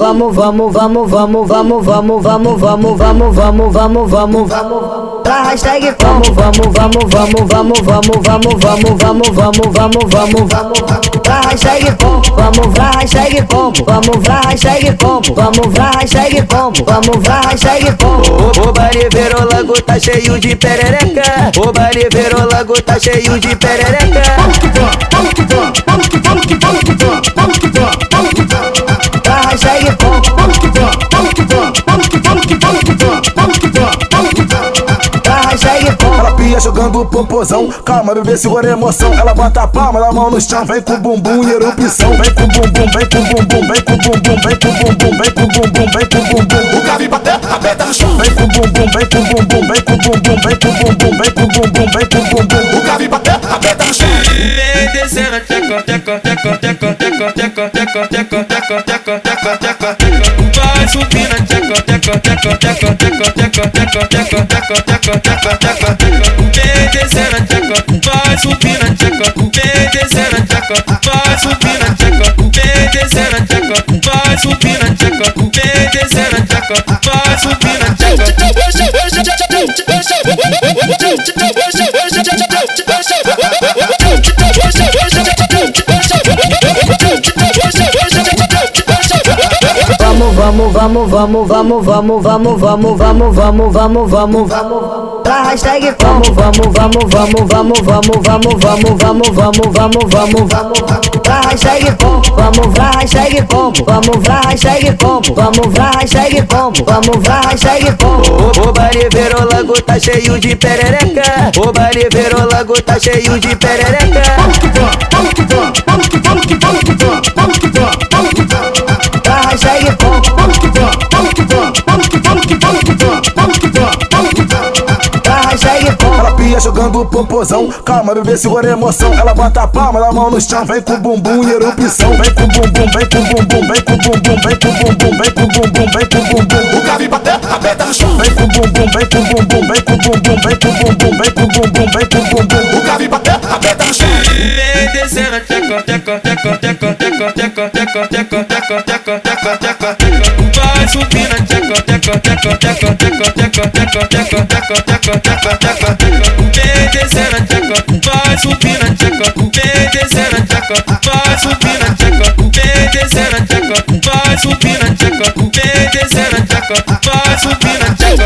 Vamos, vamos, vamos, vamos, vamos, vamos, vamos, vamos, vamos, vamos, vamos, vamos, vamos. Pra hashtag vamos, vamos, vamos, vamos, vamos, vamos, vamos, vamos, vamos, vamos, vamos, vamos, vamos. Pra hashtag vamos, vamos, pra hashtag vamos, vamos, pra hashtag vamos, vamos, pra hashtag vamos, vamos, pra hashtag vamos. O baile verolago tá cheio de perereca. O baile verolago tá cheio de perereca. Vamos que vamos, vamos que vamos, vamos que vamos que vamos que vamos, vamos que pia jogando popozão, calma bebê, segura a emoção. Ela bota a palma da mão no chão, vem com o bumbum em erupção. Vem com o bumbum, vem com o bumbum, vem com o bumbum, vem com o bumbum, vem com o bumbum, vem com o bumbum. O Gavi bateu a peta no chão. Vem com o bumbum, vem com o bumbum, vem com o bumbum, vem com o bumbum, vem com o bumbum, vem com o bumbum. O Gavi bateu a peta no chão. Vem descendo, teco, teco, teco, teco, teco, teco, teco, teco, teco, teco, teco, teco, teco. Vai subindo, teco, teco, teco, teco, teco, teco, teco, teco, teco, teco, teco, teco, teco. Vem descendo, teco, vai subindo, teco, vem descendo, teco, vai subindo, teco, vem descendo, teco, vai subindo, teco, vem descendo, teco, o faz o descer na tchaca? Vai subir na tchaca. O que é descer na tchaca? Vai subir na faz O que é descer na tchaca? Vai subir na tchaca. O que é descer na tchaca? Vai subir na tchaca. Vamos, vamos, vamos, vamos, vamos, vamos, vamos, vamos, vamos, vamos, vamos, vamos. Pra hashtag vamos, vamos, vamos, vamos, vamos, vamos, vamos, vamos, vamos, vamos, vamos, vamos, vamos. Pra hashtag vamos, vamos, pra hashtag vamos, vamos, pra hashtag vamos, vamos, pra hashtag vamos, vamos, pra hashtag vamos. O, o baile verolago tá cheio de perereca. O baile verolago tá cheio de perereca. Pia jogando popozão, calma bebê, segura a emoção. Ela bota a palma da mão no chão, vem com o bumbum em erupção. Vem com o bumbum, vem com o bumbum, vem com o bumbum, vem com o bumbum, vem com o bumbum, vem com o bumbum. O Gavi bateu a peta no chão. Vem com o bumbum, vem com o bumbum, vem com o bumbum, vem com o bumbum, vem com o bumbum, vem com o bumbum. O Gavi bateu a peta no chão. Vem descendo, teco, teco, teco, teco, teco, teco, teco, teco, teco, teco, teco, teco, teco. Vai subindo, teco, teco, teco, teco, teco, teco, teco, teco, teco, teco, teco, teco, teco. Vem descendo, teco, vai subindo, teco, vem descendo, teco, vai subindo, teco, vem descendo, teco, vai subindo, teco, vem descendo, teco, vai subindo, teco.